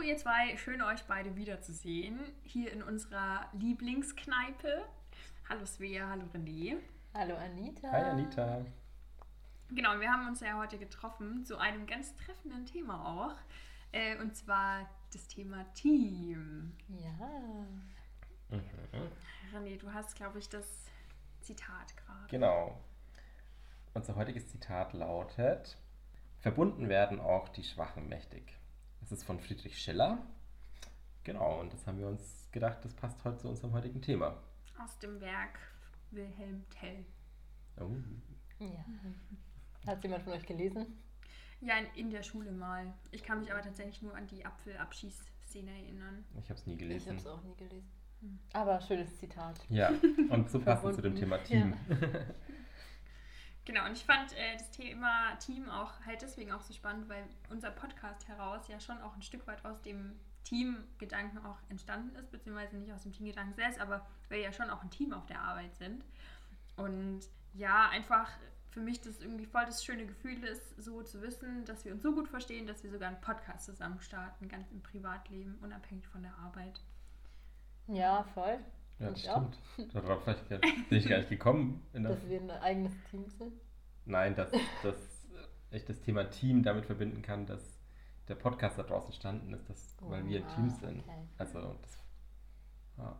Hallo ihr zwei, schön euch beide wiederzusehen. Hier in unserer Lieblingskneipe. Hallo Svea, hallo René. Hallo Anita. Hi Anita. Genau, wir haben uns ja heute getroffen zu einem ganz treffenden Thema auch. Äh, und zwar das Thema Team. Ja. Mhm. René, du hast, glaube ich, das Zitat gerade. Genau. Unser heutiges Zitat lautet: Verbunden werden auch die Schwachen mächtig. Das ist von Friedrich Schiller. Genau, und das haben wir uns gedacht, das passt heute zu unserem heutigen Thema. Aus dem Werk Wilhelm Tell. Oh. Ja. Hat jemand von euch gelesen? Ja, in, in der Schule mal. Ich kann mich aber tatsächlich nur an die Apfelabschießszene erinnern. Ich habe es nie Ich gelesen. habe es auch nie gelesen. Aber schönes Zitat. Ja, und so passend zu dem. Thema Team. Genau, und ich fand äh, das Thema Team auch halt deswegen auch so spannend, weil unser Podcast heraus ja schon auch ein Stück weit aus dem Teamgedanken auch entstanden ist, beziehungsweise nicht aus dem Teamgedanken selbst, aber wir ja schon auch ein Team auf der Arbeit sind. Und ja, einfach für mich das irgendwie voll das schöne Gefühl ist, so zu wissen, dass wir uns so gut verstehen, dass wir sogar einen Podcast zusammen starten, ganz im Privatleben, unabhängig von der Arbeit. Ja, voll. Ja, das ich auch. stimmt. Darauf vielleicht bin ich gar nicht gekommen. Dass wir ein eigenes Team sind. Nein, dass, dass ich das Thema Team damit verbinden kann, dass der Podcast da draußen entstanden ist, dass, weil wir ein Oh, Team ah, sind. okay. Also, das, ja.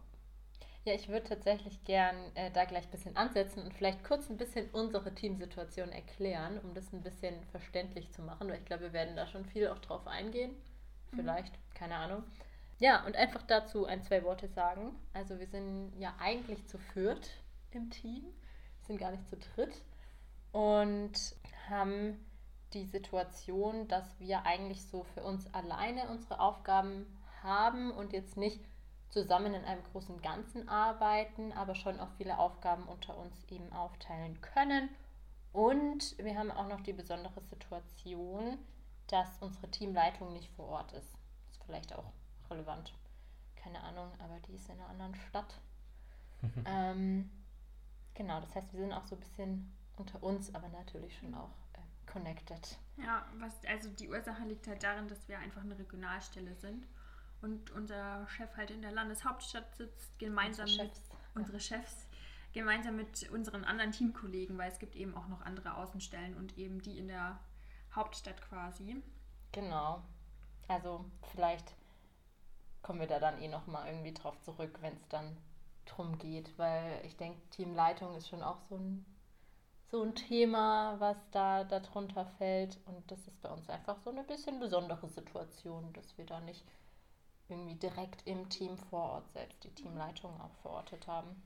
Ja, ich würde tatsächlich gern äh, da gleich ein bisschen ansetzen und vielleicht kurz ein bisschen unsere Teamsituation erklären, um das ein bisschen verständlich zu machen, weil ich glaube, wir werden da schon viel auch drauf eingehen. Vielleicht, keine Ahnung. Ja, und einfach dazu ein, zwei Worte sagen. Also wir sind ja eigentlich zu viert im Team, sind gar nicht zu dritt und haben die Situation, dass wir eigentlich so für uns alleine unsere Aufgaben haben und jetzt nicht zusammen in einem großen Ganzen arbeiten, aber schon auch viele Aufgaben unter uns eben aufteilen können. Und wir haben auch noch die besondere Situation, dass unsere Teamleitung nicht vor Ort ist. Ist vielleicht auch relevant. Keine Ahnung, aber die ist in einer anderen Stadt. ähm, genau, das heißt, wir sind auch so ein bisschen unter uns, aber natürlich schon auch äh, connected. Ja, was, also die Ursache liegt halt darin, dass wir einfach eine Regionalstelle sind und unser Chef halt in der Landeshauptstadt sitzt, gemeinsam Unsere mit Chefs, ja. unsere Chefs, gemeinsam mit unseren anderen Teamkollegen, weil es gibt eben auch noch andere Außenstellen und eben die in der Hauptstadt quasi. Genau. Also vielleicht kommen wir da dann eh nochmal irgendwie drauf zurück, wenn es dann drum geht, weil ich denke, Teamleitung ist schon auch so ein, so ein Thema, was da darunter fällt. Und das ist bei uns einfach so eine bisschen besondere Situation, dass wir da nicht irgendwie direkt im Team vor Ort selbst die Teamleitung auch verortet haben.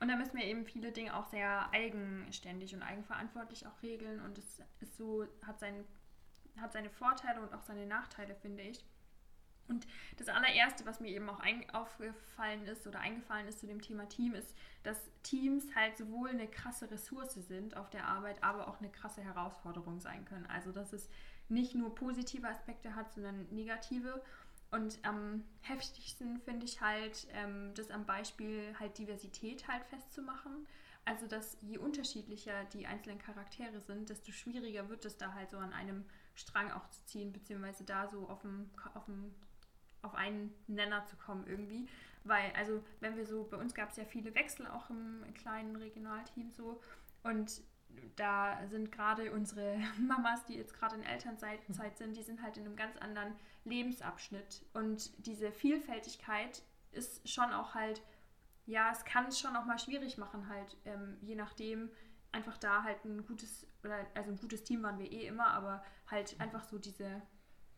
Und da müssen wir eben viele Dinge auch sehr eigenständig und eigenverantwortlich auch regeln und es ist so, hat, sein, hat seine Vorteile und auch seine Nachteile, finde ich. Und das allererste, was mir eben auch aufgefallen ist oder eingefallen ist zu dem Thema Team, ist, dass Teams halt sowohl eine krasse Ressource sind auf der Arbeit, aber auch eine krasse Herausforderung sein können. Also, dass es nicht nur positive Aspekte hat, sondern negative. Und am heftigsten finde ich halt, ähm, das am Beispiel halt Diversität halt festzumachen. Also, dass je unterschiedlicher die einzelnen Charaktere sind, desto schwieriger wird es da halt so an einem Strang auch zu ziehen, beziehungsweise da so auf dem, auf dem auf einen Nenner zu kommen irgendwie. Weil, also, wenn wir so, bei uns gab es ja viele Wechsel auch im kleinen Regionalteam so. Und da sind gerade unsere Mamas, die jetzt gerade in Elternzeit Zeit sind, die sind halt in einem ganz anderen Lebensabschnitt. Und diese Vielfältigkeit ist schon auch halt, ja, es kann es schon auch mal schwierig machen, halt, ähm, je nachdem, einfach da halt ein gutes, oder also ein gutes Team waren wir eh immer, aber halt einfach so diese,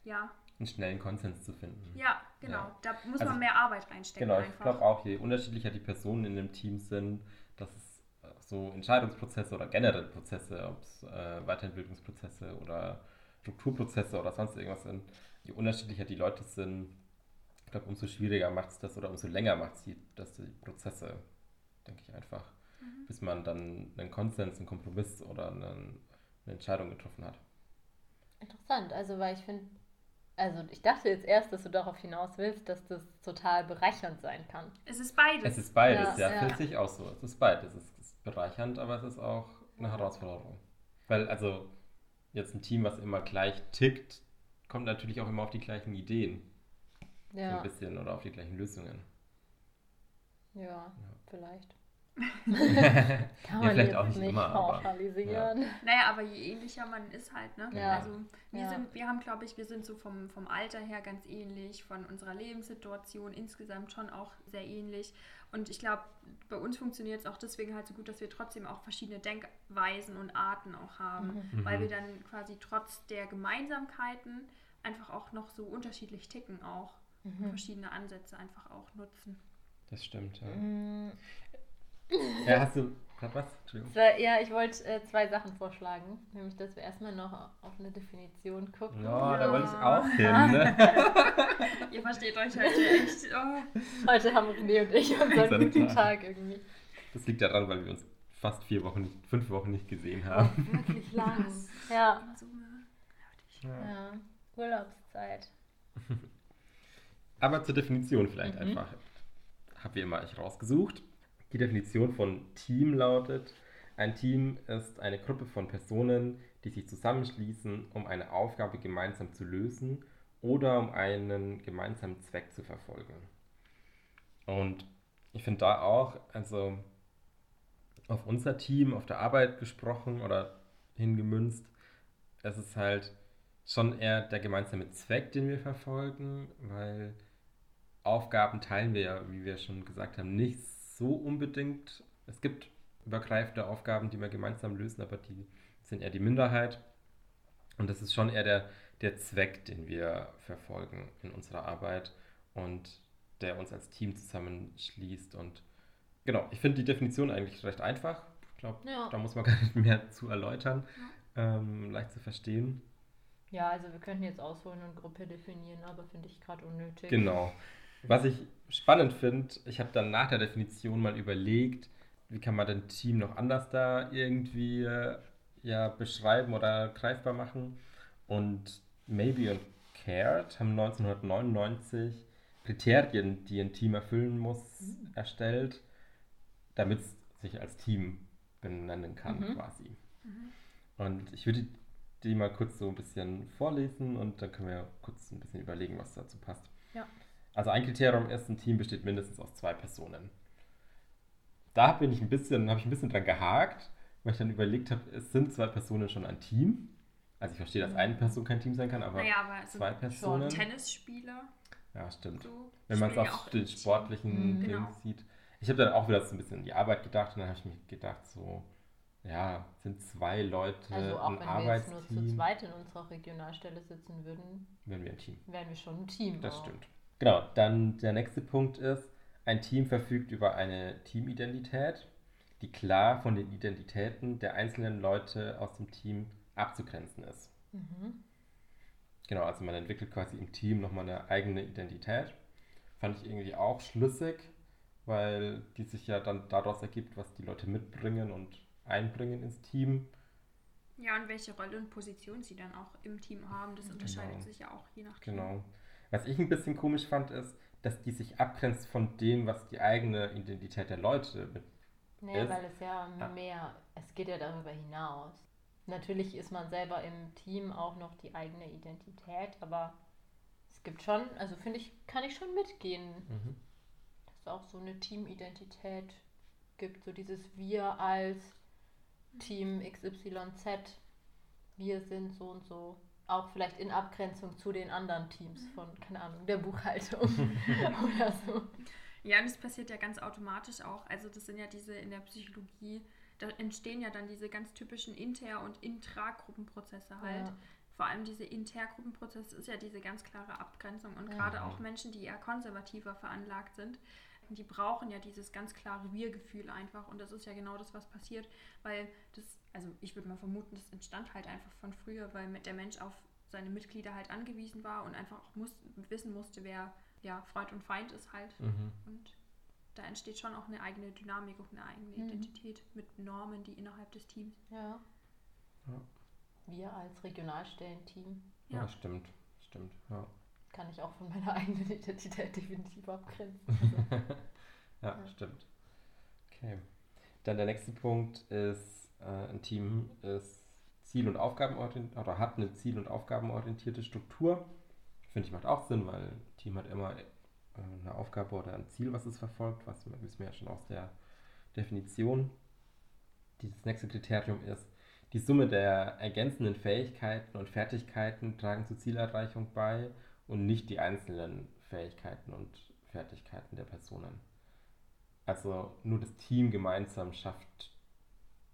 ja, einen schnellen Konsens zu finden. ja, genau. Ja. Da muss Also man mehr Arbeit reinstecken Genau, ich einfach. glaube auch, je unterschiedlicher die Personen in dem Team sind, dass es äh, so Entscheidungsprozesse oder generell Prozesse, ob es äh, Weiterentwicklungsprozesse oder Strukturprozesse oder sonst irgendwas sind, je unterschiedlicher die Leute sind, ich glaube, umso schwieriger macht es das oder umso länger macht es die, die Prozesse, denke ich einfach, Mhm. bis man dann einen Konsens, einen Kompromiss oder einen, eine Entscheidung getroffen hat. Interessant, also weil ich finde, also ich dachte jetzt erst, dass du darauf hinaus willst, dass das total bereichernd sein kann. Es ist beides. Es ist beides, Ja, ja, ja. fühlt sich auch so. Es ist beides. Es ist bereichernd, aber es ist auch eine Herausforderung. Weil, also, jetzt ein Team, was immer gleich tickt, kommt natürlich auch immer auf die gleichen Ideen. So Ja, ein bisschen oder auf die gleichen Lösungen. ja, vielleicht. Ja, Kann man vielleicht jetzt auch nicht nicht immer, aber- pauschalisieren. Naja, aber je ähnlicher man ist halt, ne? Ja. Also wir Ja. sind, wir haben, glaube ich, wir sind so vom, vom Alter her ganz ähnlich, von unserer Lebenssituation insgesamt schon auch sehr ähnlich. Und ich glaube, bei uns funktioniert es auch deswegen halt so gut, dass wir trotzdem auch verschiedene Denkweisen und Arten auch haben. Mhm. Weil wir dann quasi trotz der Gemeinsamkeiten einfach auch noch so unterschiedlich ticken auch. Und Mhm. verschiedene Ansätze einfach auch nutzen. Das stimmt, ja. Mm, Ja, hast du gerade was? Entschuldigung. zwei- Ja, ich wollte äh, zwei Sachen vorschlagen. Nämlich, dass wir erstmal noch auf eine Definition gucken. Ja, da Ja. wollte ich auch hin, ne? Ihr versteht euch heute echt. Oh. Heute haben René und ich unseren guten Tag. Tag irgendwie. Das liegt daran, weil wir uns fast vier Wochen, nicht, fünf Wochen nicht gesehen haben. Wirklich lang. Ja. Eine- ja. Urlaubszeit. Aber zur Definition vielleicht Mhm. einfach. Habe wie immer ich rausgesucht. Die Definition von Team lautet, ein Team ist eine Gruppe von Personen, die sich zusammenschließen, um eine Aufgabe gemeinsam zu lösen oder um einen gemeinsamen Zweck zu verfolgen. Und ich finde da auch, also auf unser Team, auf der Arbeit gesprochen oder hingemünzt, es ist halt schon eher der gemeinsame Zweck, den wir verfolgen, weil Aufgaben teilen wir ja, wie wir schon gesagt haben, nicht so unbedingt. Es gibt übergreifende Aufgaben, die wir gemeinsam lösen, aber die sind eher die Minderheit. Und das ist schon eher der, der Zweck, den wir verfolgen in unserer Arbeit und der uns als Team zusammenschließt. Und genau, ich finde die Definition eigentlich recht einfach. Ich glaube, Ja. da muss man gar nicht mehr zu erläutern. Ähm, leicht zu verstehen. Ja, also wir könnten jetzt ausholen und Gruppe definieren, aber finde ich gerade unnötig. Genau. Was ich spannend finde, ich habe dann nach der Definition mal überlegt, wie kann man denn Team noch anders da irgendwie äh, ja, beschreiben oder greifbar machen. Und Maybe und Cared haben 1999 Kriterien, die ein Team erfüllen muss, erstellt, damit es sich als Team benennen kann, Mhm. quasi. Und ich würde die mal kurz so ein bisschen vorlesen und dann können wir kurz ein bisschen überlegen, was dazu passt. Ja. Also ein Kriterium ist, ein Team besteht mindestens aus zwei Personen. Da bin ich ein bisschen, habe ich ein bisschen dran gehakt, weil ich dann überlegt habe, es sind zwei Personen schon ein Team. Also ich verstehe, dass eine Person kein Team sein kann, aber Naja, aber so zwei Personen. Tennisspieler, Ja, stimmt. so. Wenn man es auf auch den sportlichen Mhm. Ding Genau. sieht. Ich habe dann auch wieder so ein bisschen an die Arbeit gedacht und dann habe ich mir gedacht, so, ja, sind zwei Leute Also auch ein wenn wir jetzt nur zu Arbeitsteam, zweit in unserer Regionalstelle sitzen würden, wenn wir ein Team. wären wir schon ein Team. Das auch. stimmt. Genau, dann der nächste Punkt ist, ein Team verfügt über eine Teamidentität, die klar von den Identitäten der einzelnen Leute aus dem Team abzugrenzen ist. Mhm. Genau, also man entwickelt quasi im Team nochmal eine eigene Identität. Fand ich irgendwie auch schlüssig, weil die sich ja dann daraus ergibt, was die Leute mitbringen und einbringen ins Team. Ja, und welche Rolle und Position sie dann auch im Team haben, das unterscheidet Genau. sich ja auch je nach Team. Genau. Was ich ein bisschen komisch fand, ist, dass die sich abgrenzt von dem, was die eigene Identität der Leute mit. Nee, Ist- weil es ja Ah. mehr, es geht ja darüber hinaus. Natürlich ist man selber im Team auch noch die eigene Identität, aber es gibt schon, also finde ich, kann ich schon mitgehen, Mhm. dass es auch so eine Teamidentität gibt, so dieses Wir als Team XYZ, wir sind so und so. Auch vielleicht in Abgrenzung zu den anderen Teams von, keine Ahnung, der Buchhaltung oder so. Ja, und das passiert ja ganz automatisch auch. Also das sind ja diese in der Psychologie, da entstehen ja dann diese ganz typischen Inter- und Intragruppenprozesse halt. Ja. Vor allem diese Intergruppenprozesse ist ja diese ganz klare Abgrenzung. Und Ja. gerade auch Menschen, die eher konservativer veranlagt sind, die brauchen ja dieses ganz klare Wir-Gefühl einfach. Und das ist ja genau das, was passiert. Weil das, also ich würde mal vermuten, das entstand halt einfach von früher, weil mit der Mensch auf seine Mitglieder halt angewiesen war und einfach auch muss, wissen musste, wer ja Freund und Feind ist halt. Mhm. Und da entsteht schon auch eine eigene Dynamik und eine eigene Mhm. Identität mit Normen, die innerhalb des Teams. Ja. Ja. Wir als Regionalstellenteam Ja, Ja. stimmt. Stimmt. Ja. kann ich auch von meiner eigenen Identität definitiv abgrenzen. Ja, Ja. stimmt. Okay. Dann der nächste Punkt ist, ein Team ist Ziel- und Aufgabenorientierte oder hat eine Ziel- und Aufgabenorientierte Struktur. Finde ich macht auch Sinn, weil ein Team hat immer äh, eine Aufgabe oder ein Ziel, was es verfolgt, was wissen wir ja schon aus der Definition. Dieses nächste Kriterium ist, die Summe der ergänzenden Fähigkeiten und Fertigkeiten tragen zur Zielerreichung bei und nicht die einzelnen Fähigkeiten und Fertigkeiten der Personen. Also nur das Team gemeinsam schafft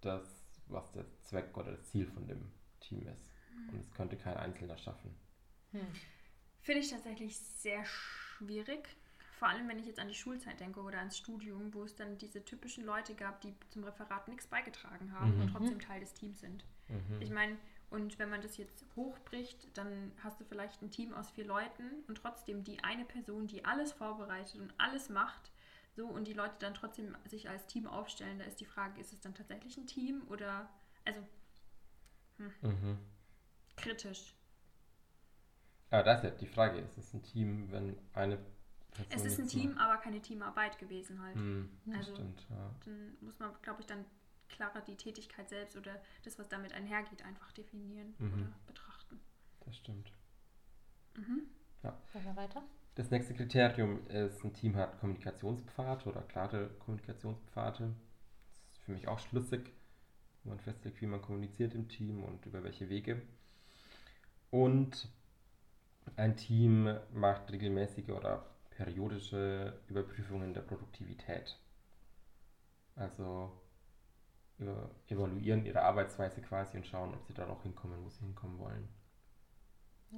das, was der Zweck oder das Ziel von dem Team ist. Und es könnte kein Einzelner schaffen. Hm. Finde ich tatsächlich sehr schwierig. Vor allem, wenn ich jetzt an die Schulzeit denke oder ans Studium, wo es dann diese typischen Leute gab, die zum Referat nichts beigetragen haben Mhm. und trotzdem Teil des Teams sind. Mhm. Ich meine, und wenn man das jetzt hochbricht, dann hast du vielleicht ein Team aus vier Leuten und trotzdem die eine Person, die alles vorbereitet und alles macht, so und die Leute dann trotzdem sich als Team aufstellen, da ist die Frage, ist es dann tatsächlich ein Team oder, also Mhm. kritisch. Aber das ist ja die Frage, ist es ein Team, wenn eine Person Es ist ein Team, macht? aber keine Teamarbeit gewesen halt. Hm, das Also- stimmt, ja. Dann muss man, glaube ich, dann klarer die Tätigkeit selbst oder das, was damit einhergeht, einfach definieren Mhm. oder betrachten. Das stimmt. Mhm. Wollen wir weiter? Das nächste Kriterium ist, ein Team hat Kommunikationspfade oder klare Kommunikationspfade. Das ist für mich auch schlüssig, wo man festlegt, wie man kommuniziert im Team und über welche Wege. Und ein Team macht regelmäßige oder periodische Überprüfungen der Produktivität. Also evaluieren ihre Arbeitsweise quasi und schauen, ob sie da noch hinkommen, wo sie hinkommen wollen.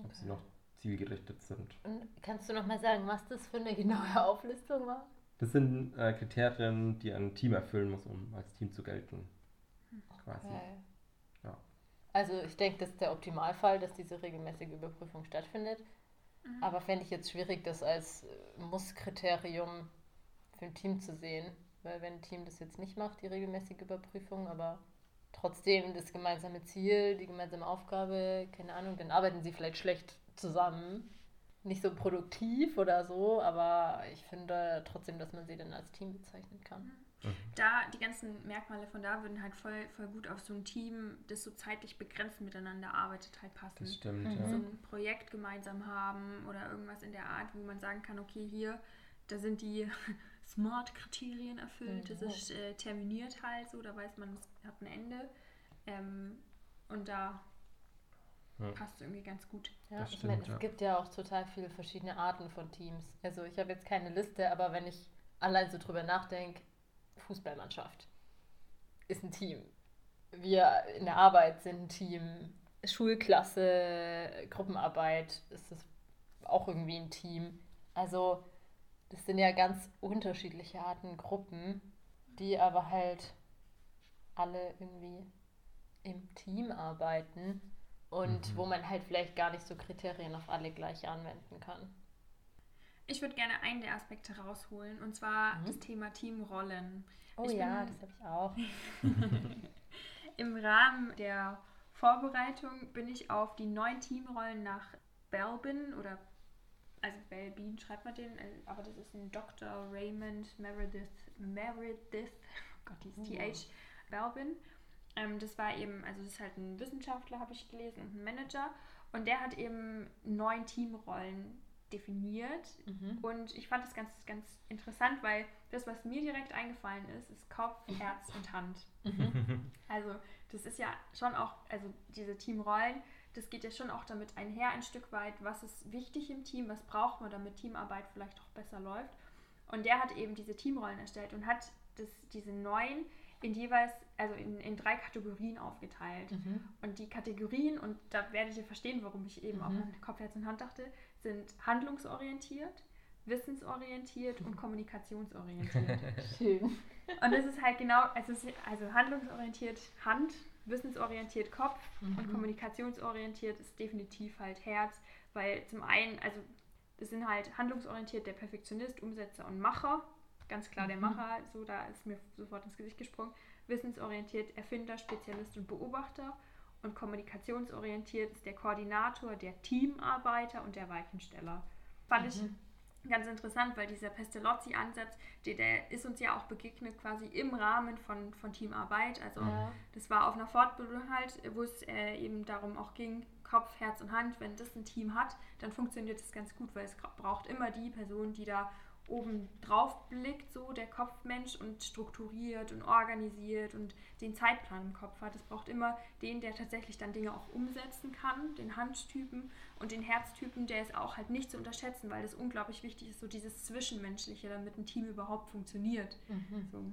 Ob sie noch zielgerichtet sind. Und kannst du noch mal sagen, was das für eine genaue Auflistung war? Das sind äh, Kriterien, die ein Team erfüllen muss, um als Team zu gelten. Quasi. Okay. Ja. Also ich denke, das ist der Optimalfall, dass diese regelmäßige Überprüfung stattfindet. Mhm. Aber fände ich jetzt schwierig, das als Muss-Kriterium für ein Team zu sehen. Weil wenn ein Team das jetzt nicht macht, die regelmäßige Überprüfung, aber trotzdem das gemeinsame Ziel, die gemeinsame Aufgabe, keine Ahnung, dann arbeiten sie vielleicht schlecht zusammen. Nicht so produktiv oder so, aber ich finde trotzdem, dass man sie dann als Team bezeichnen kann. Mhm. Da, die ganzen Merkmale von da würden halt voll, voll gut auf so ein Team, das so zeitlich begrenzt miteinander arbeitet, halt passen. Das stimmt, Mhm. so ja. ein Projekt gemeinsam haben oder irgendwas in der Art, wo man sagen kann, okay, hier, da sind die Smart-Kriterien erfüllt, das Mhm. ist äh, terminiert halt so, da weiß man, es hat ein Ende. Ähm, und da Ja. passt irgendwie ganz gut. Ja, Das ich meine, stimmt, ja. es gibt ja auch total viele verschiedene Arten von Teams. Also ich habe jetzt keine Liste, aber wenn ich allein so drüber nachdenke, Fußballmannschaft ist ein Team. Wir in der Arbeit sind ein Team. Schulklasse, Gruppenarbeit ist es auch irgendwie ein Team. Also das sind ja ganz unterschiedliche Arten Gruppen, die aber halt alle irgendwie im Team arbeiten und Mhm. wo man halt vielleicht gar nicht so Kriterien auf alle gleich anwenden kann. Ich würde gerne einen der Aspekte rausholen, und zwar Mhm. das Thema Teamrollen. Oh Ich ja, bin- das habe ich auch. Im Rahmen der Vorbereitung bin ich auf die neuen Teamrollen nach Belbin oder also Belbin schreibt man den, äh, aber das ist ein Dr. Raymond Meredith Meredith, oh Gott, die Oh. ist TH Belbin. Ähm, das war eben, also das ist halt ein Wissenschaftler, habe ich gelesen, und ein Manager. Und der hat eben neun Teamrollen definiert. Mhm. Und ich fand das ganz, ganz interessant, weil das, was mir direkt eingefallen ist, ist Kopf, Herz und Hand. Also das ist ja schon auch, also diese Teamrollen, das geht ja schon auch damit einher ein Stück weit, was ist wichtig im Team, was braucht man, damit Teamarbeit vielleicht auch besser läuft. Und der hat eben diese Teamrollen erstellt und hat das, diese neun in jeweils, also in, in drei Kategorien aufgeteilt. Mhm. Und die Kategorien, und da werdet ihr verstehen, warum ich eben auch Mhm. an Kopf, Herz und Hand dachte, sind handlungsorientiert, wissensorientiert und kommunikationsorientiert. Schön. Und das ist halt genau, also, es ist, also handlungsorientiert Hand, wissensorientiert Kopf und Mhm. kommunikationsorientiert ist definitiv halt Herz, weil zum einen, also das sind halt handlungsorientiert der Perfektionist, Umsetzer und Macher, ganz klar der Mhm. Macher, so da ist mir sofort ins Gesicht gesprungen, wissensorientiert Erfinder, Spezialist und Beobachter und kommunikationsorientiert ist der Koordinator, der Teamarbeiter und der Weichensteller. Fand ich Mhm. ganz interessant, weil dieser Pestalozzi-Ansatz, der, der, ist uns ja auch begegnet quasi im Rahmen von, von Teamarbeit. Also ja. das war auf einer Fortbildung halt, wo es äh, eben darum auch ging, Kopf, Herz und Hand, wenn das ein Team hat, dann funktioniert das ganz gut, weil es braucht immer die Person, die da oben drauf blickt, so der Kopfmensch und strukturiert und organisiert und den Zeitplan im Kopf hat. Es braucht immer den, der tatsächlich dann Dinge auch umsetzen kann, den Handtypen und den Herztypen, der ist auch halt nicht zu unterschätzen, weil das unglaublich wichtig ist, so dieses Zwischenmenschliche, damit ein Team überhaupt funktioniert. Mhm. So.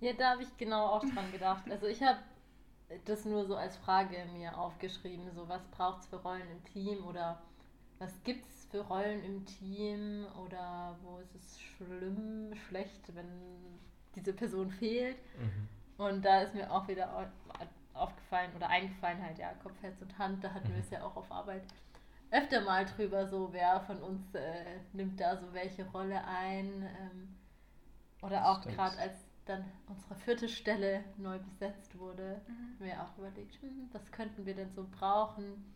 Ja, da habe ich genau auch dran gedacht. Also ich habe das nur so als Frage mir aufgeschrieben, so was braucht es für Rollen im Team oder was gibt es für Rollen im Team oder wo ist es schlimm, schlecht, wenn diese Person fehlt. Mhm. Und da ist mir auch wieder aufgefallen oder eingefallen halt, ja, Kopf, Herz und Hand, da hatten mhm. wir es ja auch auf Arbeit öfter mal drüber, so wer von uns äh, nimmt da so welche Rolle ein. Ähm, oder auch gerade als dann unsere vierte Stelle neu besetzt wurde, mhm. haben wir auch überlegt, hm, was könnten wir denn so brauchen?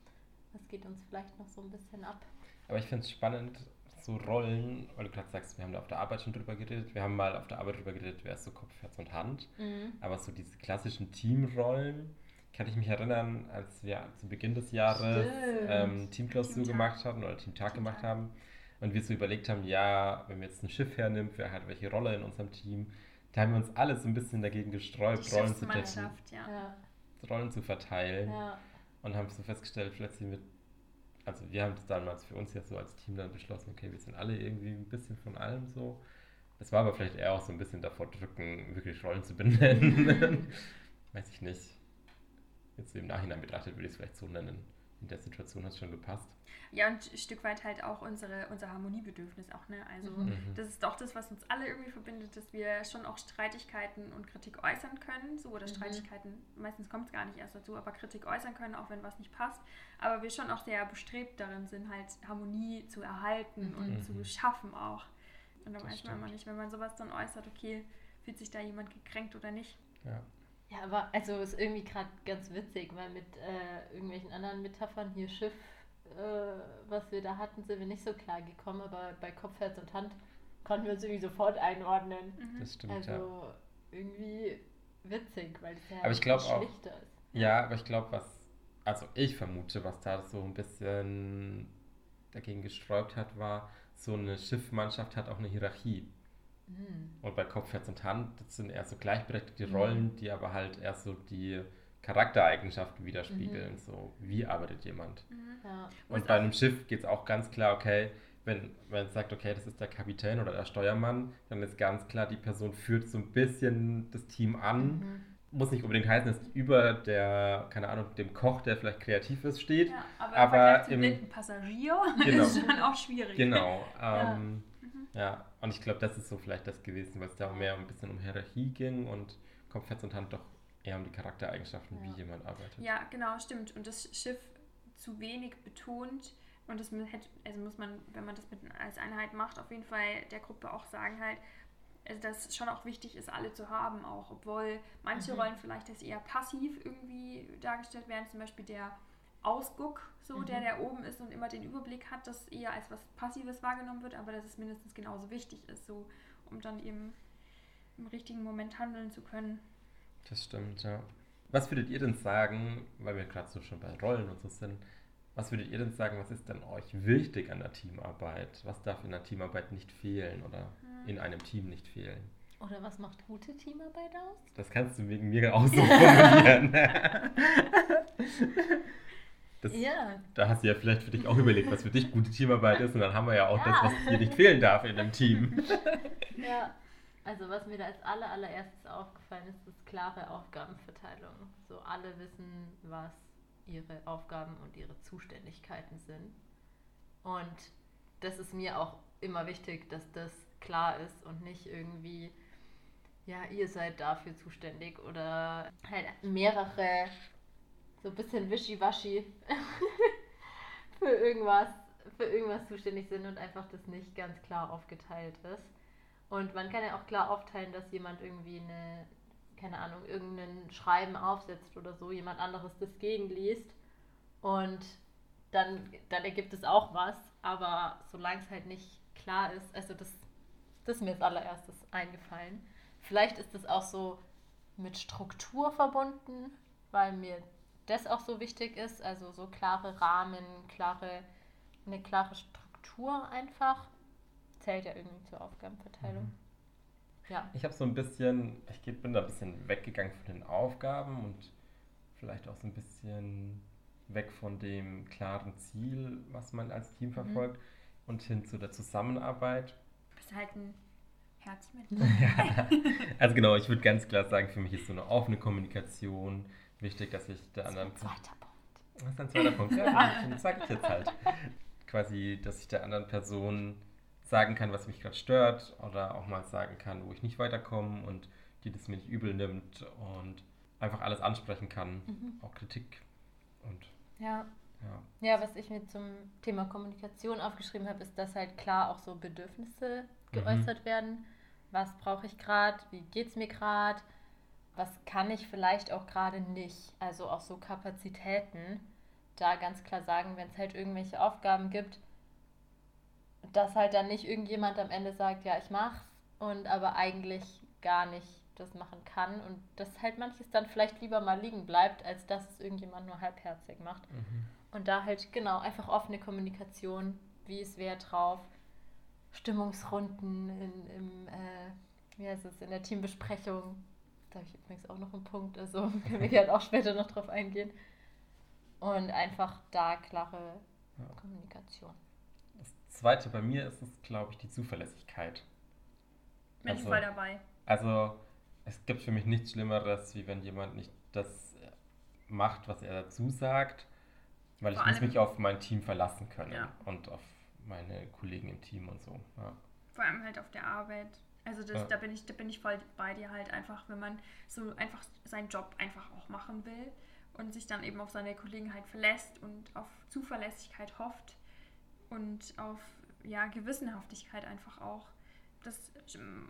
Was geht uns vielleicht noch so ein bisschen ab? Aber ich finde es spannend, so Rollen, weil du gerade sagst, wir haben da auf der Arbeit schon drüber geredet. Wir haben mal auf der Arbeit drüber geredet, wer ist so Kopf, Herz und Hand. Mhm. Aber so diese klassischen Teamrollen, kann ich mich erinnern, als wir zu Beginn des Jahres ähm, Teamklausur gemacht haben oder Teamtag gemacht haben und wir so überlegt haben, ja, wenn wir jetzt ein Schiff hernimmt, wer hat welche Rolle in unserem Team, da haben wir uns alle so ein bisschen dagegen gesträubt, Rollen zu, ja. Rollen zu verteilen ja. und haben so festgestellt, plötzlich mit also wir haben das damals für uns jetzt so als Team dann beschlossen, okay, wir sind alle irgendwie ein bisschen von allem so. Es war aber vielleicht eher auch so ein bisschen davor drücken, wirklich Rollen zu benennen. Weiß ich nicht. Jetzt im Nachhinein betrachtet würde ich es vielleicht so nennen. In der Situation hat es schon gepasst. Ja, und ein Stück weit halt auch unsere, unser Harmoniebedürfnis auch, ne? Also mhm. mhm. das ist doch das, was uns alle irgendwie verbindet, dass wir schon auch Streitigkeiten und Kritik äußern können. So, oder mhm. Streitigkeiten, meistens kommt es gar nicht erst dazu, aber Kritik äußern können, auch wenn was nicht passt. Aber wir schon auch sehr bestrebt darin sind, halt Harmonie zu erhalten mhm. und zu schaffen auch. Und dann weiß man immer nicht, wenn man sowas dann äußert, okay, fühlt sich da jemand gekränkt oder nicht. Ja. Ja, aber also ist irgendwie gerade ganz witzig, weil mit äh, irgendwelchen anderen Metaphern hier Schiff äh, was wir da hatten, sind wir nicht so klar gekommen, aber bei Kopf, Herz und Hand konnten wir uns irgendwie sofort einordnen. Mhm. Das stimmt, also ja. irgendwie witzig, weil es ja aber ich glaube auch, ist. Ja, aber ich glaube, was, also ich vermute, was da so ein bisschen dagegen gesträubt hat, war, so eine Schiffmannschaft hat auch eine Hierarchie. Mhm. Und bei Kopf, Herz und Hand, das sind eher so gleichberechtigte mhm. Rollen, die aber halt eher so die Charaktereigenschaften widerspiegeln. Mhm. So, wie arbeitet jemand? Mhm. Ja. Und bei einem Schiff geht es auch ganz klar, okay, wenn man sagt, okay, das ist der Kapitän oder der Steuermann, dann ist ganz klar, die Person führt so ein bisschen das Team an. Mhm. Muss nicht unbedingt heißen, dass über der, keine Ahnung, dem Koch, der vielleicht kreativ ist, steht. Ja, aber, aber im blinden Passagier genau, ist schon auch schwierig. Genau. Ähm, ja. Ja. und ich glaube, das ist so vielleicht das gewesen, weil es da mehr ein bisschen um Hierarchie ging und Kopf, Herz und Hand doch eher um die Charaktereigenschaften, ja. wie jemand arbeitet. Ja, genau, stimmt. Und das Schiff zu wenig betont und das also muss man, wenn man das mit als Einheit macht, auf jeden Fall der Gruppe auch sagen halt, also dass es schon auch wichtig ist, alle zu haben, auch obwohl manche mhm. Rollen vielleicht als eher passiv irgendwie dargestellt werden, zum Beispiel der Ausguck, so mhm. der, der oben ist und immer den Überblick hat, dass eher als was Passives wahrgenommen wird, aber dass es mindestens genauso wichtig ist, so um dann eben im richtigen Moment handeln zu können. Das stimmt, ja. Was würdet ihr denn sagen, weil wir gerade so schon bei Rollen und so sind, was würdet ihr denn sagen, was ist denn euch wichtig an der Teamarbeit? Was darf in der Teamarbeit nicht fehlen oder hm. in einem Team nicht fehlen? Oder was macht gute Teamarbeit aus? Das kannst du wegen mir auch so formulieren. Das, ja. Da hast du ja vielleicht für dich auch überlegt, was für dich gute Teamarbeit ist. Und dann haben wir ja auch ja. das, was dir nicht fehlen darf in einem Team. Ja. Also was mir da als aller, allererstes aufgefallen ist, ist klare Aufgabenverteilung. So alle wissen, was ihre Aufgaben und ihre Zuständigkeiten sind. Und das ist mir auch immer wichtig, dass das klar ist und nicht irgendwie, ja, ihr seid dafür zuständig oder halt mehrere so ein bisschen wischiwaschi für irgendwas, für irgendwas zuständig sind und einfach das nicht ganz klar aufgeteilt ist. Und man kann ja auch klar aufteilen, dass jemand irgendwie eine, keine Ahnung, irgendein Schreiben aufsetzt oder so, jemand anderes das gegenliest. Und dann, dann ergibt es auch was. Aber solange es halt nicht klar ist, also das, das ist mir als allererstes eingefallen. Vielleicht ist es auch so mit Struktur verbunden, weil mir das auch so wichtig ist, also so klare Rahmen, klare, eine klare Struktur einfach, zählt ja irgendwie zur Aufgabenverteilung. Mhm. Ja. Ich habe so ein bisschen, ich bin da ein bisschen weggegangen von den Aufgaben und vielleicht auch so ein bisschen weg von dem klaren Ziel, was man als Team verfolgt und hin zu der Zusammenarbeit. Du bist halt ein Herzmensch. Ja. Also genau, ich würde ganz klar sagen, für mich ist so eine offene Kommunikation wichtig, dass ich der anderen... Zweiter Punkt. Das ist ein zweiter Punkt, ja, das sage ich jetzt halt. Quasi, dass ich der anderen Person sagen kann, was mich gerade stört oder auch mal sagen kann, wo ich nicht weiterkomme und die das mir nicht übel nimmt und einfach alles ansprechen kann, Mhm. auch Kritik und Ja. ja. Ja, was ich mir zum Thema Kommunikation aufgeschrieben habe, ist, dass halt klar auch so Bedürfnisse geäußert werden. Was brauche ich gerade? Wie geht es mir gerade? Was kann ich vielleicht auch gerade nicht? Also auch so Kapazitäten. Da ganz klar sagen, wenn es halt irgendwelche Aufgaben gibt, dass halt dann nicht irgendjemand am Ende sagt, ja, ich mach's und aber eigentlich gar nicht das machen kann und dass halt manches dann vielleicht lieber mal liegen bleibt, als dass es irgendjemand nur halbherzig macht. Mhm. Und da halt, genau, einfach offene Kommunikation, wie ist wer drauf, Stimmungsrunden in, im, äh, wie heißt es, in der Teambesprechung. Da habe ich übrigens auch noch einen Punkt, also können wir gerne auch später noch drauf eingehen. Und einfach da klare Ja. Kommunikation. Das zweite bei mir ist es, glaube ich, die Zuverlässigkeit. Bin ich Also- voll dabei. Also es gibt für mich nichts Schlimmeres, wie wenn jemand nicht das macht, was er dazu sagt, weil Vor ich muss mich auf mein Team verlassen können Ja. und auf meine Kollegen im Team und so. Ja. Vor allem halt auf der Arbeit. Also das, Ja. da bin ich, da bin ich voll bei dir halt einfach, wenn man so einfach seinen Job einfach auch machen will und sich dann eben auf seine Kollegen halt verlässt und auf Zuverlässigkeit hofft und auf ja, Gewissenhaftigkeit einfach auch. Das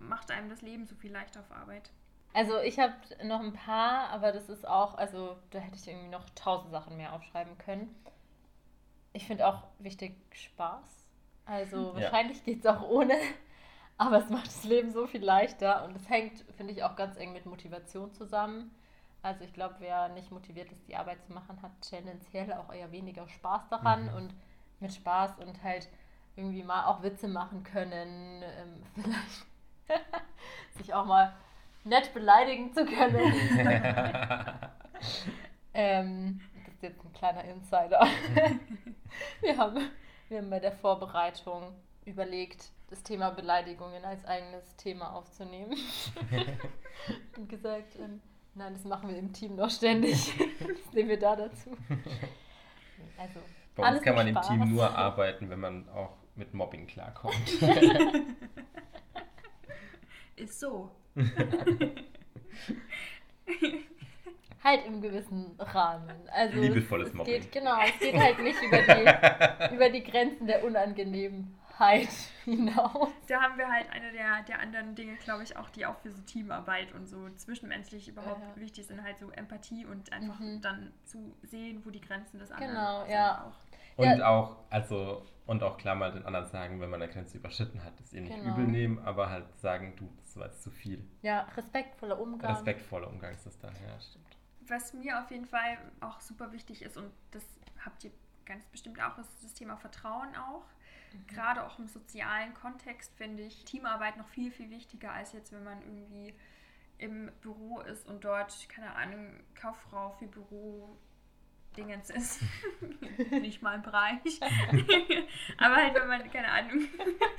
macht einem das Leben so viel leichter auf Arbeit. Also ich habe noch ein paar, aber das ist auch, also da hätte ich irgendwie noch tausend Sachen mehr aufschreiben können. Ich finde auch wichtig Spaß. Also Ja. wahrscheinlich geht es auch ohne, aber es macht das Leben so viel leichter und es hängt, finde ich, auch ganz eng mit Motivation zusammen. Also ich glaube, wer nicht motiviert ist, die Arbeit zu machen, hat tendenziell auch eher weniger Spaß daran Mhm. und mit Spaß und halt irgendwie mal auch Witze machen können, ähm, vielleicht sich auch mal nett beleidigen zu können. ähm, das ist jetzt ein kleiner Insider. wir, haben, wir haben bei der Vorbereitung überlegt, das Thema Beleidigungen als eigenes Thema aufzunehmen. Und gesagt, ähm, nein, das machen wir im Team noch ständig. Das nehmen wir da dazu. Also, Bei uns Alles kann man mit im Team Spaß. nur arbeiten, wenn man auch mit Mobbing klarkommt. Ist so. halt im gewissen Rahmen. Also Liebevolles es, es Mobbing. geht, genau, es geht halt nicht über die, über die Grenzen der Unangenehmheit hinaus. Da haben wir halt eine der, der anderen Dinge, glaube ich, auch, die auch für so Teamarbeit und so zwischenmenschlich überhaupt Ja. wichtig sind, halt so Empathie und einfach Mhm. dann zu sehen, wo die Grenzen des anderen Genau, sind ja. auch. Und Ja. auch, also, und auch klar mal den anderen sagen, wenn man eine Grenze überschritten hat, das ihr nicht Genau. übel nehmen, aber halt sagen, du, das war jetzt zu viel. Ja, respektvoller Umgang. Respektvoller Umgang ist das dann, ja, stimmt. Was mir auf jeden Fall auch super wichtig ist, und das habt ihr ganz bestimmt auch, ist das Thema Vertrauen auch. Gerade auch im sozialen Kontext finde ich Teamarbeit noch viel, viel wichtiger, als jetzt, wenn man irgendwie im Büro ist und dort, keine Ahnung, Kauffrau für Büro Dingens ist. Nicht mein Bereich. Aber halt, wenn man, keine Ahnung,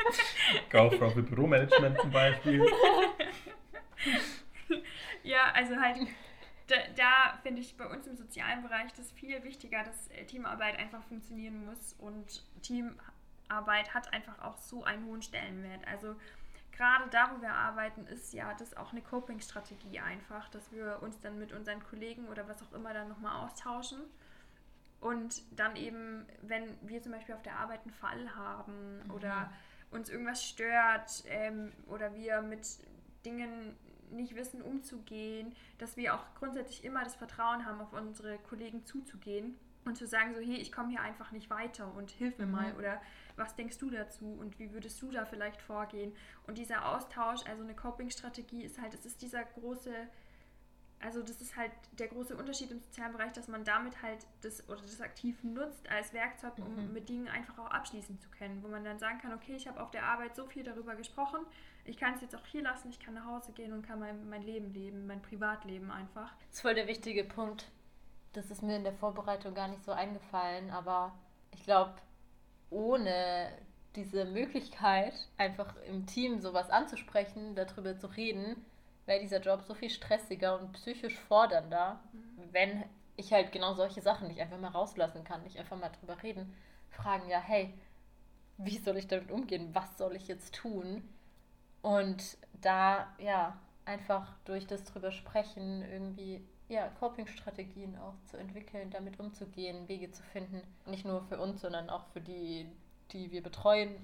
Kauffrau für Büromanagement zum Beispiel. Ja, also halt, da, da finde ich bei uns im sozialen Bereich das viel wichtiger, dass äh, Teamarbeit einfach funktionieren muss und Teamarbeit hat einfach auch so einen hohen Stellenwert. Also gerade da, wo wir arbeiten, ist ja das auch eine Coping-Strategie einfach, dass wir uns dann mit unseren Kollegen oder was auch immer dann nochmal austauschen. Und dann eben, wenn wir zum Beispiel auf der Arbeit einen Fall haben oder uns irgendwas stört ähm, oder wir mit Dingen nicht wissen, umzugehen, dass wir auch grundsätzlich immer das Vertrauen haben, auf unsere Kollegen zuzugehen und zu sagen so, hey, ich komme hier einfach nicht weiter und hilf mir Mhm. mal oder was denkst du dazu und wie würdest du da vielleicht vorgehen? Und dieser Austausch, also eine Coping-Strategie ist halt, es ist dieser große, also das ist halt der große Unterschied im sozialen Bereich, dass man damit halt das oder das aktiv nutzt als Werkzeug, um Mhm. mit Dingen einfach auch abschließen zu können, wo man dann sagen kann, okay, ich habe auf der Arbeit so viel darüber gesprochen, ich kann es jetzt auch hier lassen, ich kann nach Hause gehen und kann mein, mein Leben leben, mein Privatleben einfach. Das ist voll der wichtige Punkt. Das ist mir in der Vorbereitung gar nicht so eingefallen, aber ich glaube, ohne diese Möglichkeit, einfach im Team sowas anzusprechen, darüber zu reden, wäre dieser Job so viel stressiger und psychisch fordernder, wenn ich halt genau solche Sachen nicht einfach mal rauslassen kann, nicht einfach mal drüber reden, fragen ja, hey, wie soll ich damit umgehen? Was soll ich jetzt tun? Und da, ja, einfach durch das drüber sprechen, irgendwie, ja, Coping-Strategien auch zu entwickeln, damit umzugehen, Wege zu finden. Nicht nur für uns, sondern auch für die, die wir betreuen.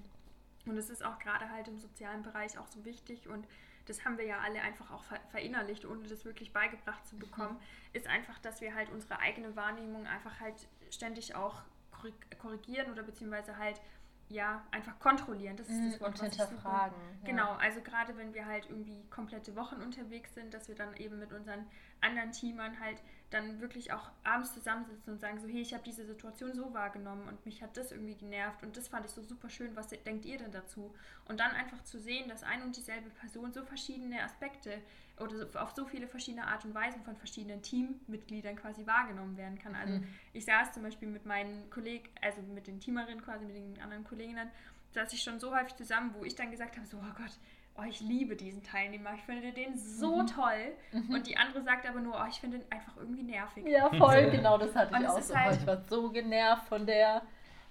Und es ist auch gerade halt im sozialen Bereich auch so wichtig und das haben wir ja alle einfach auch ver- verinnerlicht, ohne das wirklich beigebracht zu bekommen, ist einfach, dass wir halt unsere eigene Wahrnehmung einfach halt ständig auch korrig- korrigieren oder beziehungsweise halt ja einfach kontrollieren. Das ist das Wort, Mhm, und was ich suche. hinterfragen. ja. Genau, also gerade wenn wir halt irgendwie komplette Wochen unterwegs sind, dass wir dann eben mit unseren anderen Teamern halt dann wirklich auch abends zusammensitzen und sagen so, hey, ich habe diese Situation so wahrgenommen und mich hat das irgendwie genervt und das fand ich so super schön, was denkt ihr denn dazu? Und dann einfach zu sehen, dass ein und dieselbe Person so verschiedene Aspekte oder auf so viele verschiedene Art und Weisen von verschiedenen Teammitgliedern quasi wahrgenommen werden kann. Also Mhm. ich saß zum Beispiel mit meinen Kollegen, also mit den Teamerinnen quasi, mit den anderen Kolleginnen, saß ich schon so häufig zusammen, wo ich dann gesagt habe, so, oh Gott, oh, ich liebe diesen Teilnehmer, ich finde den so Mhm. toll. Und die andere sagt aber nur, oh, ich finde den einfach irgendwie nervig. Ja, voll, genau das hatte Und ich auch so. halt- Oh, ich war so genervt von der.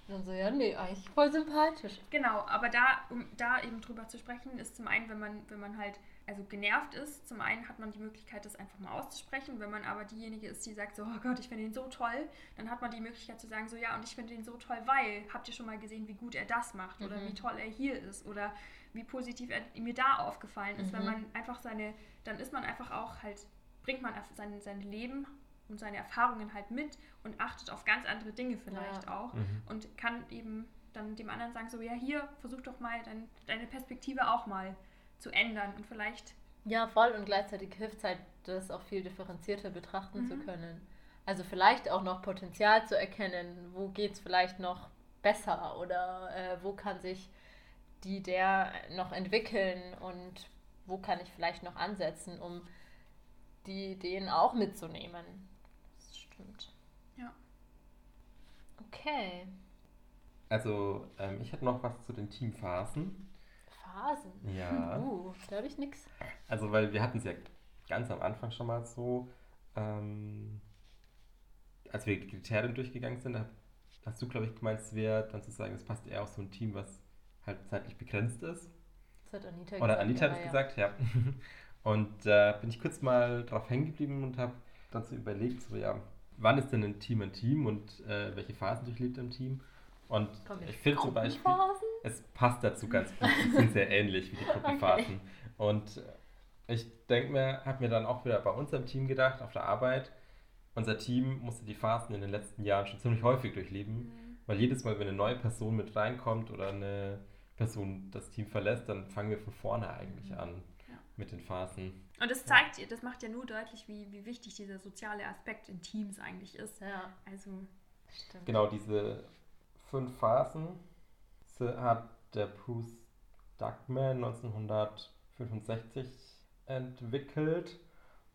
Und dann so, ja, nee, eigentlich voll sympathisch. Genau, aber da, um da eben drüber zu sprechen, ist zum einen, wenn man, wenn man halt also genervt ist, zum einen hat man die Möglichkeit, das einfach mal auszusprechen. Wenn man aber diejenige ist, die sagt so, oh Gott, ich finde ihn so toll, dann hat man die Möglichkeit zu sagen, so ja, und ich finde ihn so toll, weil, habt ihr schon mal gesehen, wie gut er das macht oder Mhm. wie toll er hier ist oder wie positiv er mir da aufgefallen ist. Wenn Mhm. man einfach seine, dann ist man einfach auch halt, bringt man sein, sein Leben und seine Erfahrungen halt mit und achtet auf ganz andere Dinge vielleicht Ja. auch Mhm. und kann eben dann dem anderen sagen, so ja, hier, versuch doch mal dein, deine Perspektive auch mal zu ändern und vielleicht, Ja, voll und gleichzeitig hilft es halt, das auch viel differenzierter betrachten zu Mhm. können. Also vielleicht auch noch Potenzial zu erkennen, wo geht es vielleicht noch besser oder äh, wo kann sich die der noch entwickeln und wo kann ich vielleicht noch ansetzen, um die Ideen auch mitzunehmen. Das stimmt. Ja. Okay. Also, ähm, ich hätte noch was zu den Teamphasen. Phasen. Ja. Uh, da habe ich nichts. Also, weil wir hatten es ja ganz am Anfang schon mal so, ähm, als wir die Kriterien durchgegangen sind, hast du, glaube ich, gemeint, es wäre dann zu sagen, es passt eher auf so ein Team, was halt zeitlich begrenzt ist. Das hat Anita Oder gesagt. Anita hat es ja. gesagt, ja. Und da bin ich kurz mal drauf hängen geblieben und habe dann so überlegt, so ja, wann ist denn ein Team ein Team und äh, welche Phasen durchlebt ein Team? Und ich finde zum Beispiel, es passt dazu ganz gut. Die sind sehr ähnlich wie die Gruppenphasen. Und äh, ich denke mir, habe mir dann auch wieder bei unserem Team gedacht, auf der Arbeit, unser Team musste die Phasen in den letzten Jahren schon ziemlich häufig durchleben, weil jedes Mal, wenn eine neue Person mit reinkommt oder eine Person das Team verlässt, dann fangen wir von vorne eigentlich an Ja. mit den Phasen. und das zeigt dir, das macht ja nur deutlich, wie, wie wichtig dieser soziale Aspekt in Teams eigentlich ist. Ja, Also, stimmt. Genau, diese fünf Phasen se- hat der Bruce Duckman 1965 entwickelt.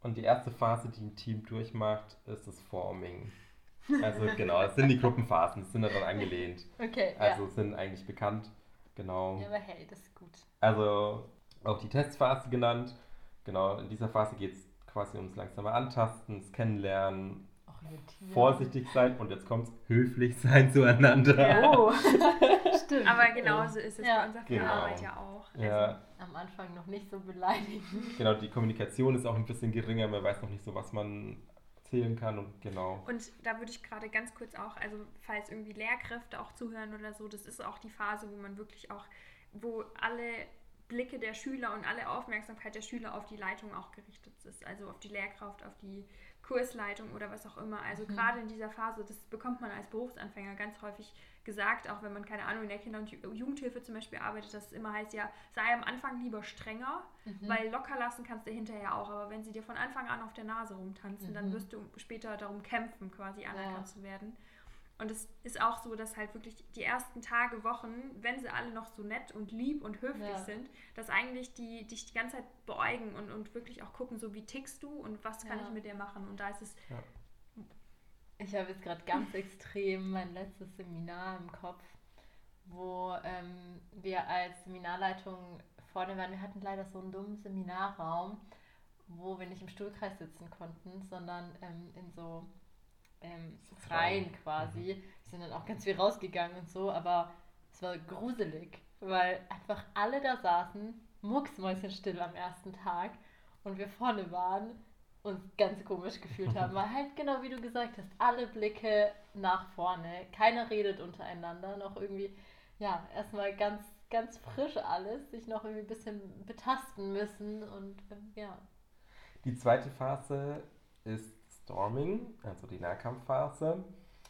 Und die erste Phase, die ein Team durchmacht, ist das Forming. Also genau, es sind die Gruppenphasen, das sind daran angelehnt. Okay, Also sind eigentlich bekannt. Genau. ja. ja. Aber hey, das ist gut. Also auch die Testphase genannt. Genau, in dieser Phase geht es quasi ums langsame Antasten, das Kennenlernen. Vorsichtig sein und jetzt kommt höflich sein zueinander. Ja. Oh, stimmt. aber genauso ist es Ja. bei unserer Genau. Arbeit ja auch. Also, Ja, Am Anfang noch nicht so beleidigend. genau, die Kommunikation ist auch ein bisschen geringer, man weiß noch nicht so, was man erzählen kann und genau. Und da würde ich gerade ganz kurz auch, also falls irgendwie Lehrkräfte auch zuhören oder so, das ist auch die Phase, wo man wirklich auch, wo alle Blicke der Schüler und alle Aufmerksamkeit der Schüler auf die Leitung auch gerichtet ist. Also auf die Lehrkraft, auf die Kursleitung oder was auch immer. Also Mhm. gerade in dieser Phase, das bekommt man als Berufsanfänger ganz häufig gesagt, auch wenn man, keine Ahnung, in der Kinder- und Ju- Jugendhilfe zum Beispiel arbeitet, dass es immer heißt, ja, sei am Anfang lieber strenger, Mhm. weil locker lassen kannst du hinterher auch. Aber wenn sie dir von Anfang an auf der Nase rumtanzen, dann Mhm. wirst du später darum kämpfen, quasi anerkannt Ja. zu werden. Und es ist auch so, dass halt wirklich die ersten Tage, Wochen, wenn sie alle noch so nett und lieb und höflich Ja. sind, dass eigentlich die dich die ganze Zeit beäugen und, und wirklich auch gucken, so wie tickst du und was kann Ja. ich mit dir machen. Und da ist es, Ich habe jetzt gerade ganz extrem mein letztes Seminar im Kopf, wo ähm, wir als Seminarleitung vorne waren. Wir hatten leider so einen dummen Seminarraum, wo wir nicht im Stuhlkreis sitzen konnten, sondern ähm, in so ähm, Reihen quasi. Wir sind dann auch ganz viel rausgegangen und so, aber es war gruselig, weil einfach alle da saßen, mucksmäuschenstill am ersten Tag und wir vorne waren uns ganz komisch gefühlt haben. Weil halt genau wie du gesagt hast, alle Blicke nach vorne, keiner redet untereinander, noch irgendwie, ja, erstmal ganz, ganz frisch alles, sich noch irgendwie ein bisschen betasten müssen und ähm, ja. Die zweite Phase ist Storming, also die Nahkampfphase.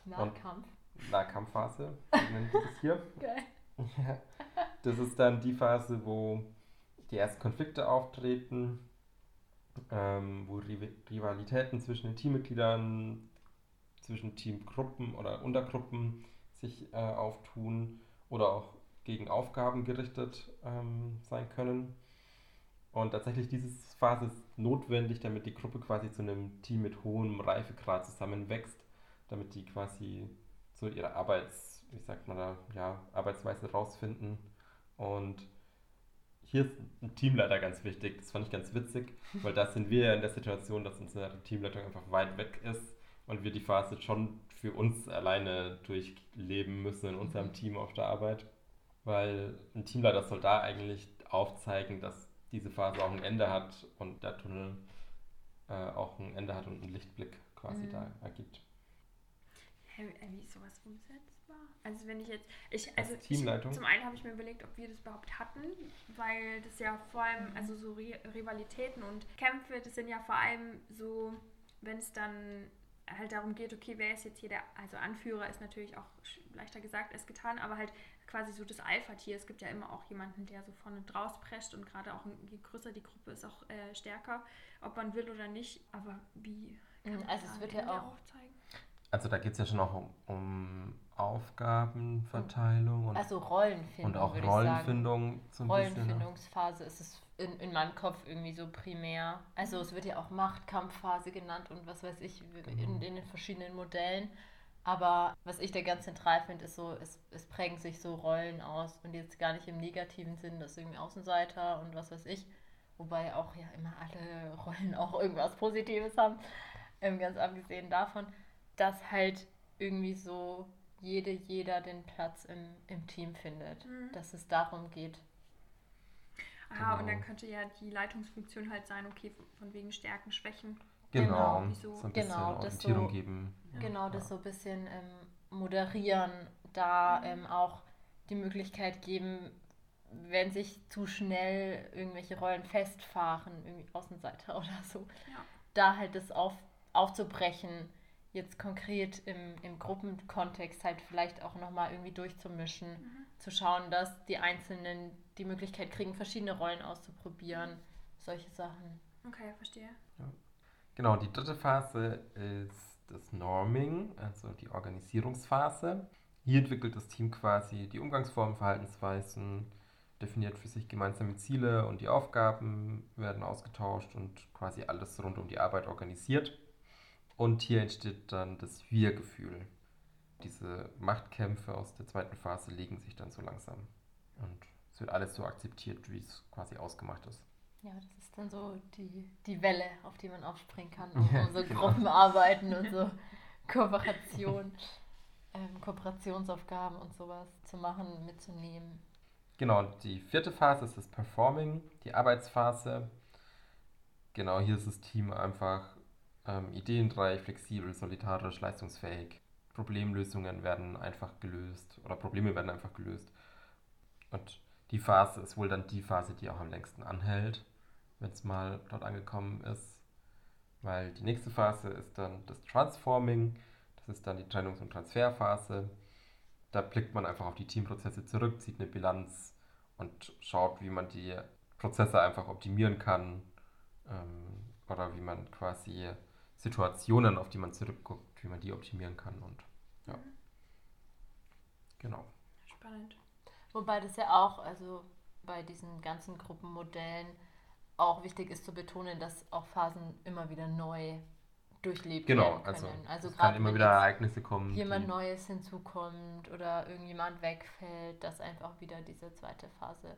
Nahkampf. Nahkampfphase, nennen wir das hier. Geil. Ja. Das ist dann die Phase, wo die ersten Konflikte auftreten, ähm, wo Riv- Rivalitäten zwischen den Teammitgliedern, zwischen Teamgruppen oder Untergruppen sich äh, auftun oder auch gegen Aufgaben gerichtet ähm, sein können. Und tatsächlich diese Phase ist notwendig, damit die Gruppe quasi zu einem Team mit hohem Reifegrad zusammenwächst, damit die quasi so ihre Arbeits, wie sagt man da, ja, Arbeitsweise rausfinden. Und hier ist ein Teamleiter ganz wichtig. Das fand ich ganz witzig, weil da sind wir ja in der Situation, dass unsere Teamleitung einfach weit weg ist und wir die Phase schon für uns alleine durchleben müssen in unserem Mhm. Team auf der Arbeit. Weil ein Teamleiter soll da eigentlich aufzeigen, dass diese Phase auch ein Ende hat und der Tunnel äh, auch ein Ende hat und einen Lichtblick quasi Mhm. da ergibt. hä, äh, wie ist sowas umsetzbar? Also wenn ich jetzt, ich, Als also Teamleitung? Ich, zum einen habe ich mir überlegt, ob wir das überhaupt hatten, weil das ja vor allem, also so Ri Rivalitäten und Kämpfe, das sind ja vor allem so, wenn es dann halt darum geht, okay, wer ist jetzt hier der, also Anführer ist natürlich auch leichter gesagt als getan, aber halt quasi so das Alpha-Tier. Es gibt ja immer auch jemanden, der so vorne draus prescht und gerade auch je größer die Gruppe ist, auch äh, stärker, ob man will oder nicht. Aber wie kann Mhm, man also es wird ja auch- aufzeigen? Also da geht es ja schon auch um, um Aufgabenverteilung und, Also Rollenfindung, und auch würde ich sagen. Rollenfindung so ein bisschen. ne? Rollenfindungsphase ist es in, in meinem Kopf irgendwie so primär. Also es wird ja auch Machtkampfphase genannt und was weiß ich in, Genau. in den verschiedenen Modellen. Aber was ich da ganz zentral finde, ist so, es, es prägen sich so Rollen aus und jetzt gar nicht im negativen Sinn, dass irgendwie Außenseiter und was weiß ich, wobei auch ja immer alle Rollen auch irgendwas Positives haben, ähm, ganz abgesehen davon, dass halt irgendwie so jede, jeder den Platz im, im Team findet, Mhm. dass es darum geht, Ah, und Genau. dann könnte ja die Leitungsfunktion halt sein, okay, von wegen Stärken, Schwächen. Genau, Genau, wieso- so ein bisschen genau, das Orientierung so- geben. Ja. Genau, das so ein bisschen ähm, moderieren, da Mhm. ähm, auch die Möglichkeit geben, wenn sich zu schnell irgendwelche Rollen festfahren, irgendwie Außenseiter oder so, Ja. da halt das auf, aufzubrechen, jetzt konkret im, im Gruppenkontext halt vielleicht auch nochmal irgendwie durchzumischen, Mhm. zu schauen, dass die Einzelnen die Möglichkeit kriegen, verschiedene Rollen auszuprobieren, solche Sachen. Okay, verstehe. Genau, die dritte Phase ist das Norming, also die Organisierungsphase. Hier entwickelt das Team quasi die Umgangsformen, Verhaltensweisen, definiert für sich gemeinsame Ziele und die Aufgaben werden ausgetauscht und quasi alles rund um die Arbeit organisiert. Und hier entsteht dann das Wir-Gefühl. Diese Machtkämpfe aus der zweiten Phase legen sich dann so langsam. Und es wird alles so akzeptiert, wie es quasi ausgemacht ist. Ja, das ist dann so die, die Welle, auf die man aufspringen kann, um, Ja, so genau. Gruppenarbeiten und so Kooperation, ähm, Kooperationsaufgaben und sowas zu machen, mitzunehmen. Genau, die vierte Phase ist das Performing, die Arbeitsphase. Genau, hier ist das Team einfach ähm, ideenreich, flexibel, solidarisch, leistungsfähig. Problemlösungen werden einfach gelöst oder Probleme werden einfach gelöst. Und die Phase ist wohl dann die Phase, die auch am längsten anhält, wenn es mal dort angekommen ist. Weil die nächste Phase ist dann das Transforming, das ist dann die Trennungs- und Transferphase. Da blickt man einfach auf die Teamprozesse zurück, zieht eine Bilanz und schaut, wie man die Prozesse einfach optimieren kann ähm, oder wie man quasi Situationen, auf die man zurückguckt, wie man die optimieren kann und ja. Genau. Spannend. Wobei das ja auch, also bei diesen ganzen Gruppenmodellen auch wichtig ist zu betonen, dass auch Phasen immer wieder neu durchlebt Genau, werden also, können. Also, es kann gerade immer wieder Ereignisse kommen. jemand Neues hinzukommt oder irgendjemand wegfällt, dass einfach wieder diese zweite Phase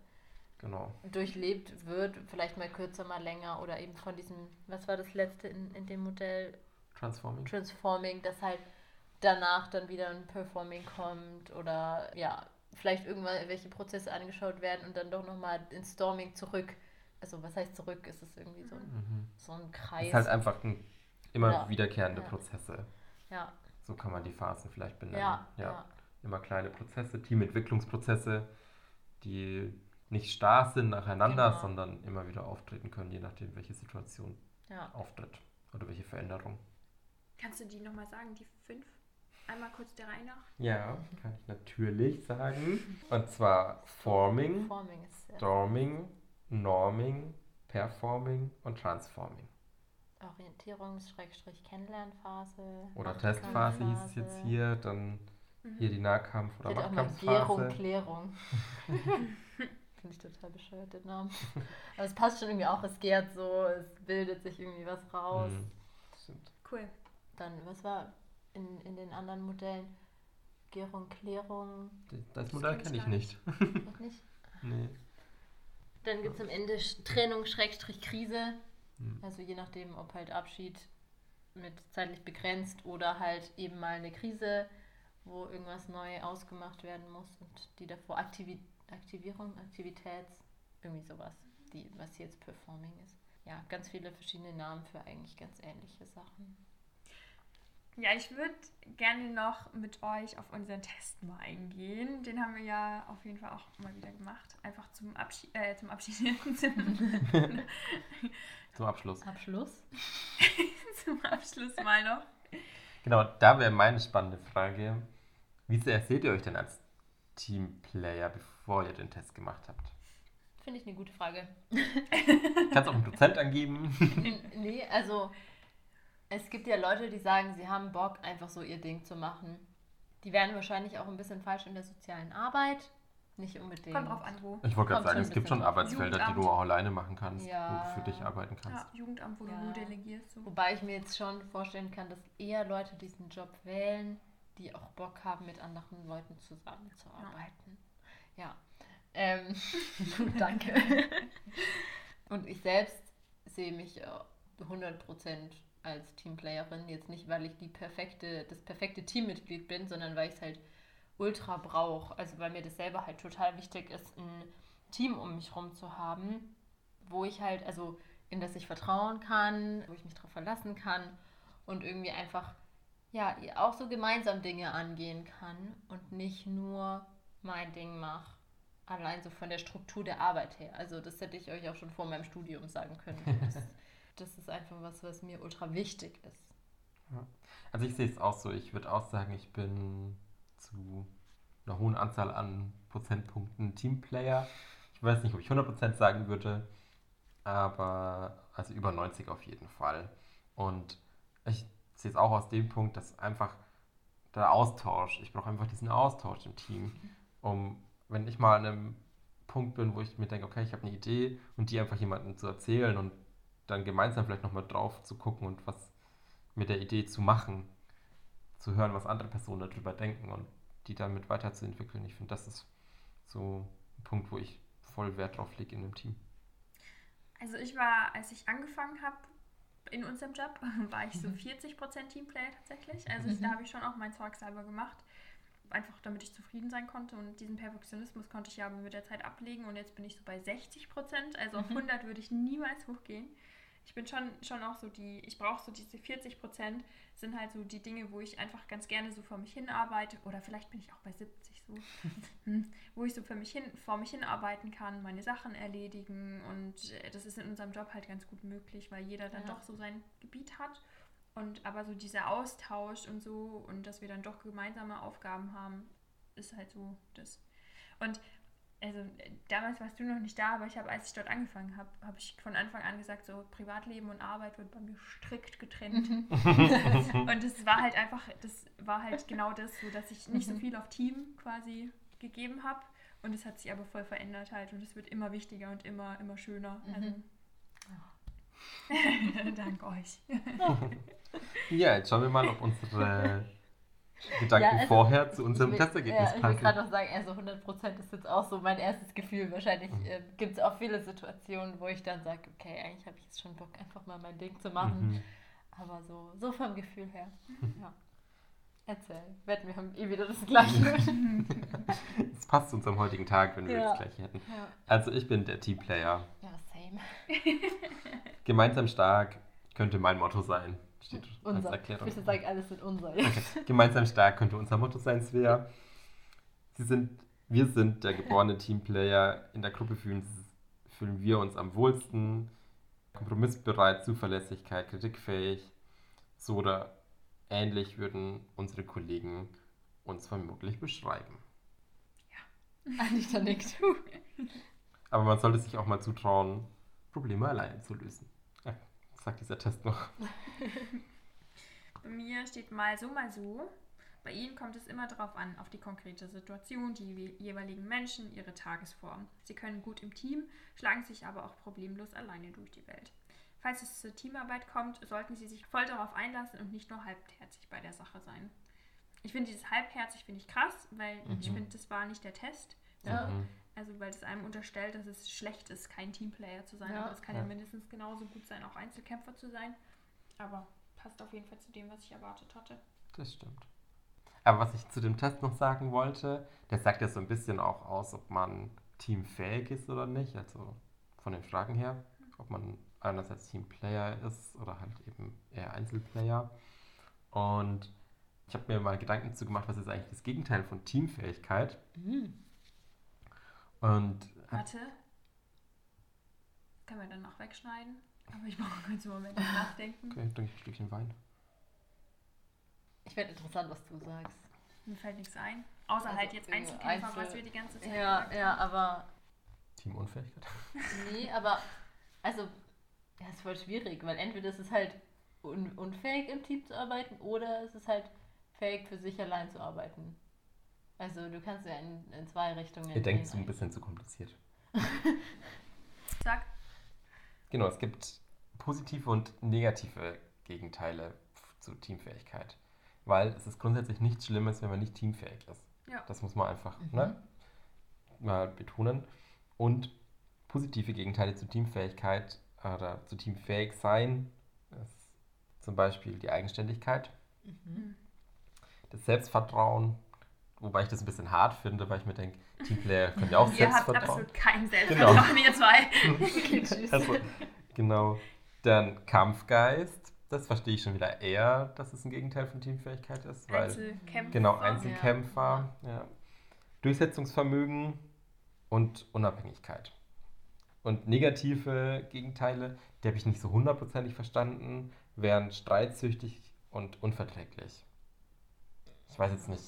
Genau. durchlebt wird, vielleicht mal kürzer, mal länger oder eben von diesem, was war das letzte in, in dem Modell, Transforming. Transforming, dass halt danach dann wieder ein Performing kommt oder ja, vielleicht irgendwann welche Prozesse angeschaut werden und dann doch nochmal ins Storming zurück. Also was heißt zurück? Ist es irgendwie so ein, Mhm. so ein Es Kreis? ist halt einfach ein, immer Ja. wiederkehrende Ja. Prozesse. ja, So kann man die Phasen vielleicht benennen. ja, ja, Immer kleine Prozesse, Teamentwicklungsprozesse, die nicht starr sind nacheinander, Genau. sondern immer wieder auftreten können, je nachdem, welche Situation ja. auftritt oder welche Veränderung. Kannst du die nochmal sagen, die fünf? Einmal kurz der Reihe nach. Ja, kann ich natürlich sagen. Und zwar Forming, Forming ist sehr Storming, Norming, Performing und Transforming. Orientierungs-Kennenlernphase. Oder Testphase hieß es jetzt hier, dann Mhm. hier die Nahkampf- oder Machtkampfphase. Gärung, Klärung. Finde ich total bescheuert, den Namen. Aber es passt schon irgendwie auch, es gärt so, es bildet sich irgendwie was raus. Mhm. Stimmt. Cool. Dann, was war in, in den anderen Modellen? Gärung, Klärung, Das Modell kenn kenne ich nicht. noch nicht? Nee. Dann gibt es am Ende Trennung, Schrägstrich, Krise. Hm. Also je nachdem, ob halt Abschied mit zeitlich begrenzt oder halt eben mal eine Krise, wo irgendwas neu ausgemacht werden muss und die davor Aktivi Aktivierung, Aktivitäts, irgendwie sowas, die, was jetzt Performing ist. Ja, ganz viele verschiedene Namen für eigentlich ganz ähnliche Sachen. Ja, ich würde gerne noch mit euch auf unseren Test mal eingehen. Den haben wir ja auf jeden Fall auch mal wieder gemacht. Einfach zum Abschied, äh, zum Abschied, zum, Zum Abschluss. Abschluss? zum Abschluss mal noch. Genau, da wäre meine spannende Frage. Wie sehr seht ihr euch denn als Teamplayer, bevor ihr den Test gemacht habt? Finde ich eine gute Frage. Kannst auch einen Prozent angeben. nee, also es gibt ja Leute, die sagen, sie haben Bock, einfach so ihr Ding zu machen. Die wären wahrscheinlich auch ein bisschen falsch in der sozialen Arbeit. Nicht unbedingt. Kommt drauf an, wo. Ich wollte gerade sagen, es gibt schon. Arbeitsfelder, die du Jugendamt. auch alleine machen kannst, Ja. wo du für dich arbeiten kannst. Ja, Jugendamt, wo Ja. du nur delegierst. So. Wobei ich mir jetzt schon vorstellen kann, dass eher Leute diesen Job wählen, die auch Bock haben, mit anderen Leuten zusammenzuarbeiten. Ja. Ähm, danke. Und ich selbst sehe mich äh, 100% als Teamplayerin. Jetzt nicht, weil ich die perfekte, das perfekte Teammitglied bin, sondern weil ich es halt ultra brauche. Also weil mir das selber halt total wichtig ist, ein Team um mich rum zu haben, wo ich halt, also in das ich vertrauen kann, wo ich mich darauf verlassen kann und irgendwie einfach, ja, auch so gemeinsam Dinge angehen kann und nicht nur mein Ding mache. Allein so von der Struktur der Arbeit her. Also das hätte ich euch auch schon vor meinem Studium sagen können. Das, das ist einfach was, was mir ultra wichtig ist. Also ich sehe es auch so. Ich würde auch sagen, ich bin zu einer hohen Anzahl an Prozentpunkten Teamplayer. Ich weiß nicht, ob ich 100% sagen würde, aber also über 90 auf jeden Fall. Und ich sehe es auch aus dem Punkt, dass einfach der Austausch, ich brauche einfach diesen Austausch im Team, um, wenn ich mal an einem Punkt bin, wo ich mir denke, okay, ich habe eine Idee und die einfach jemandem zu erzählen und dann gemeinsam vielleicht nochmal drauf zu gucken und was mit der Idee zu machen, zu hören, was andere Personen darüber denken und die damit weiterzuentwickeln. Ich finde, das ist so ein Punkt, wo ich voll Wert drauf lege in einem Team. Also ich war, als ich angefangen habe in unserem Job, war ich so Mhm. 40% Teamplayer tatsächlich. Also ich, da habe ich schon auch mein Zeug selber gemacht. Einfach damit ich zufrieden sein konnte. Und diesen Perfektionismus konnte ich ja mit der Zeit ablegen. Und jetzt bin ich so bei 60%. Also auf Mhm. 100 würde ich niemals hochgehen. Ich bin schon, schon auch so die, ich brauche so diese 40 Prozent, sind halt so die Dinge, wo ich einfach ganz gerne so vor mich hin arbeite. Oder vielleicht bin ich auch bei 70 so, hm, wo ich so für mich hin, vor mich hinarbeiten kann, meine Sachen erledigen. Und äh, das ist in unserem Job halt ganz gut möglich, weil jeder dann Ja. doch so sein Gebiet hat. Und aber so dieser Austausch und so und dass wir dann doch gemeinsame Aufgaben haben, ist halt so das. Und also äh, damals warst du noch nicht da, aber ich habe, als ich dort angefangen habe, habe ich von Anfang an gesagt, so Privatleben und Arbeit wird bei mir strikt getrennt. und das war halt einfach, das war halt genau das, so dass ich nicht so Mhm. viel auf Team quasi gegeben habe. Und es hat sich aber voll verändert halt und es wird immer wichtiger und immer, immer schöner. Mhm. Also, Dank euch. Ja, jetzt schauen wir mal, ob unsere Gedanken also, vorher zu unserem will, Testergebnis ja, ich will passen. gerade noch sagen, also 100% ist jetzt auch so mein erstes Gefühl. Wahrscheinlich Mhm. äh, gibt es auch viele Situationen, wo ich dann sage, okay, eigentlich habe ich jetzt schon Bock, einfach mal mein Ding zu machen. Mhm. Aber so, so vom Gefühl her. Ja. Erzähl. Wetten, wir haben eh wieder das Gleiche. Es passt zu unserem heutigen Tag, wenn wir Ja. das gleiche hätten. ja. Also ich bin der Teamplayer. ja, same. Gemeinsam stark könnte mein Motto sein. Steht als Unser. Ich Erklärung. würde sagen, alles sind unser. Gemeinsam stark könnte unser Motto sein, Svea. Sie sind, wir sind der geborene Teamplayer. In der Gruppe fühlen, fühlen wir uns am wohlsten. Kompromissbereit, Zuverlässigkeit, kritikfähig. So oder ähnlich würden unsere Kollegen uns vermutlich beschreiben. Anita nickt. Aber man sollte sich auch mal zutrauen, Probleme alleine zu lösen. Sagt dieser Test noch? Bei mir steht mal so, mal so. Bei Ihnen kommt es immer darauf an, auf die konkrete Situation, die je- jeweiligen Menschen, ihre Tagesform. Sie können gut im Team, schlagen sich aber auch problemlos alleine durch die Welt. Falls es zur Teamarbeit kommt, sollten Sie sich voll darauf einlassen und nicht nur halbherzig bei der Sache sein. Ich finde dieses halbherzig finde ich krass, weil ich Mhm. finde, das war nicht der Test. Ja. Mhm. Also weil es einem unterstellt, dass es schlecht ist, kein Teamplayer zu sein. Ja. Aber es kann ja. Ja. mindestens genauso gut sein, auch Einzelkämpfer zu sein. Aber passt auf jeden Fall zu dem, was ich erwartet hatte. Das stimmt. Aber was ich zu dem Test noch sagen wollte, der sagt ja so ein bisschen auch aus, ob man teamfähig ist oder nicht. Also von den Fragen her, ob man einerseits Teamplayer ist oder halt eben eher Einzelplayer. Und ich habe mir mal Gedanken dazu gemacht, was ist eigentlich das Gegenteil von Teamfähigkeit. Mhm. Und Warte. Können wir dann noch wegschneiden? Aber ich brauche kurz einen Moment nachdenken. okay, trinke ich ein Stückchen Wein. Ich finde interessant, was du sagst. Mir fällt nichts ein. Außer Also, halt jetzt Einzelkämpfer, Einzel- was wir die ganze Zeit Ja, ja, aber Teamunfähigkeit. Nee, aber also, ja, ist voll schwierig, weil entweder ist es halt un unfähig im Team zu arbeiten oder es ist halt fähig für sich allein zu arbeiten. Also du kannst ja in, in zwei Richtungen. Ihr denkt so ein bisschen zu kompliziert. Sag. Genau, es gibt positive und negative Gegenteile zu Teamfähigkeit. Weil es ist grundsätzlich nichts Schlimmes, wenn man nicht teamfähig ist. Ja. Das muss man einfach Mhm. ne, mal betonen. Und positive Gegenteile zu Teamfähigkeit oder zu teamfähig sein ist zum Beispiel die Eigenständigkeit, Mhm. das Selbstvertrauen, wobei ich das ein bisschen hart finde, weil ich mir denke, Teamplayer können ja auch Ihr habt Selbstvertrauen. absolut kein Selbstvertrauen, ihr zwei. Okay, tschüss. Also, genau. Dann Kampfgeist. Das verstehe ich schon wieder eher, dass es ein Gegenteil von Teamfähigkeit ist. Weil, Einzelkämpfer. genau, Einzelkämpfer. Ja. Durchsetzungsvermögen und Unabhängigkeit. Und negative Gegenteile, die habe ich nicht so hundertprozentig verstanden, wären streitsüchtig und unverträglich. Ich weiß jetzt nicht.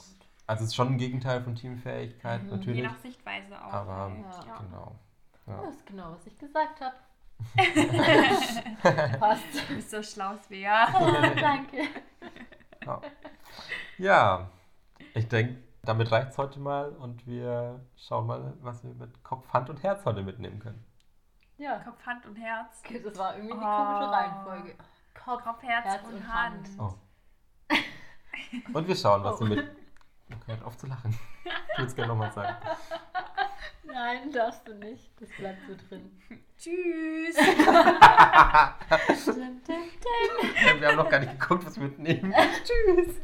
Also es ist schon ein Gegenteil von Teamfähigkeit, Mhm. Je natürlich. nach Sichtweise auch. Aber Ja. Ja. genau. Ja. Das ist genau, was ich gesagt habe. Passt. Du bist so schlau, Svea. Oh, danke. Ja. ja, ich denke, damit reicht es heute mal und wir schauen mal, was wir mit Kopf, Hand und Herz heute mitnehmen können. Ja, Kopf, Hand und Herz. okay, das war irgendwie eine Oh. komische Reihenfolge. Kopf, Kopf, Herz, Herz und, und Hand. Hand. Oh. Und wir schauen, was Oh. wir mit. Okay, hört auf zu lachen. Ich würde es gerne nochmal sagen. Nein, darfst du nicht. Das bleibt so drin. Tschüss. Dun, dun, dun. Wir haben noch gar nicht geguckt, was wir mitnehmen. Tschüss.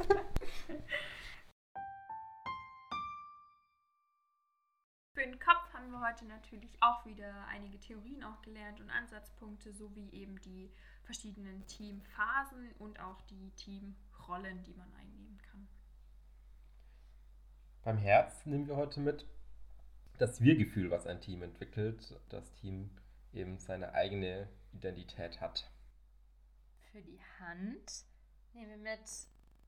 Für den Kopf haben wir heute natürlich auch wieder einige Theorien auch gelernt und Ansatzpunkte sowie eben die verschiedenen Teamphasen und auch die Teamrollen, die man einnehmen kann. Beim Herz nehmen wir heute mit das Wir-Gefühl, was ein Team entwickelt, das Team eben seine eigene Identität hat. Für die Hand nehmen wir mit,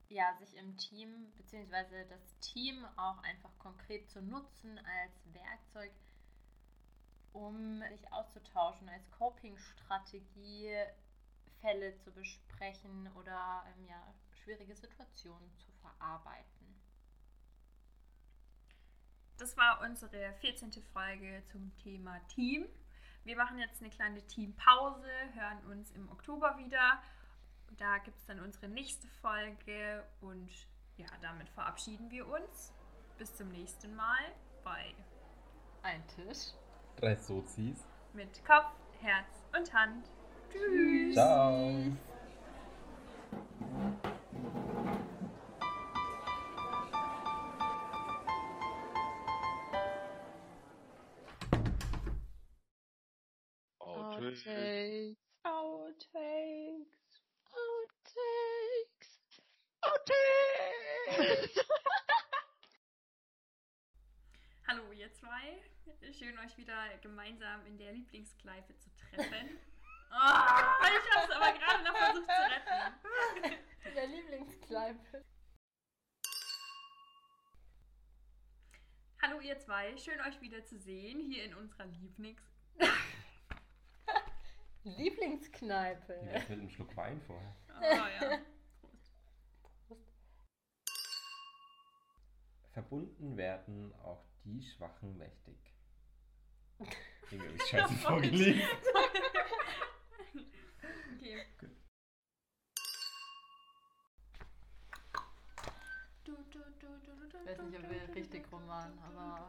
ja, sich im Team bzw. das Team auch einfach konkret zu nutzen als Werkzeug, um sich auszutauschen, als Coping-Strategie Fälle zu besprechen oder ähm, ja, schwierige Situationen zu verarbeiten. Das war unsere 14. Folge zum Thema Team. Wir machen jetzt eine kleine Teampause, hören uns im Oktober wieder. Da gibt es dann unsere nächste Folge und ja, damit verabschieden wir uns. Bis zum nächsten Mal bei Ein Tisch. Drei Sozis. mit Kopf, Herz und Hand. Tschüss. Ciao. Outtakes. Outtakes. Outtakes. Outtakes. Hallo ihr zwei. Schön euch wieder gemeinsam in der Lieblingskleife zu treffen. Oh, ich habe es aber gerade noch versucht zu retten. Der Lieblingskleipe. Hallo ihr zwei, schön euch wieder zu sehen hier in unserer Lieblings... Lieblingskneipe. Wär's mit einem Schluck Wein vorher? Oh ja. Prost. Verbunden werden auch die Schwachen mächtig. Habe ich scheiße vorgelesen. Okay. Gut. Ich weiß nicht, ob wir richtig rum waren, aber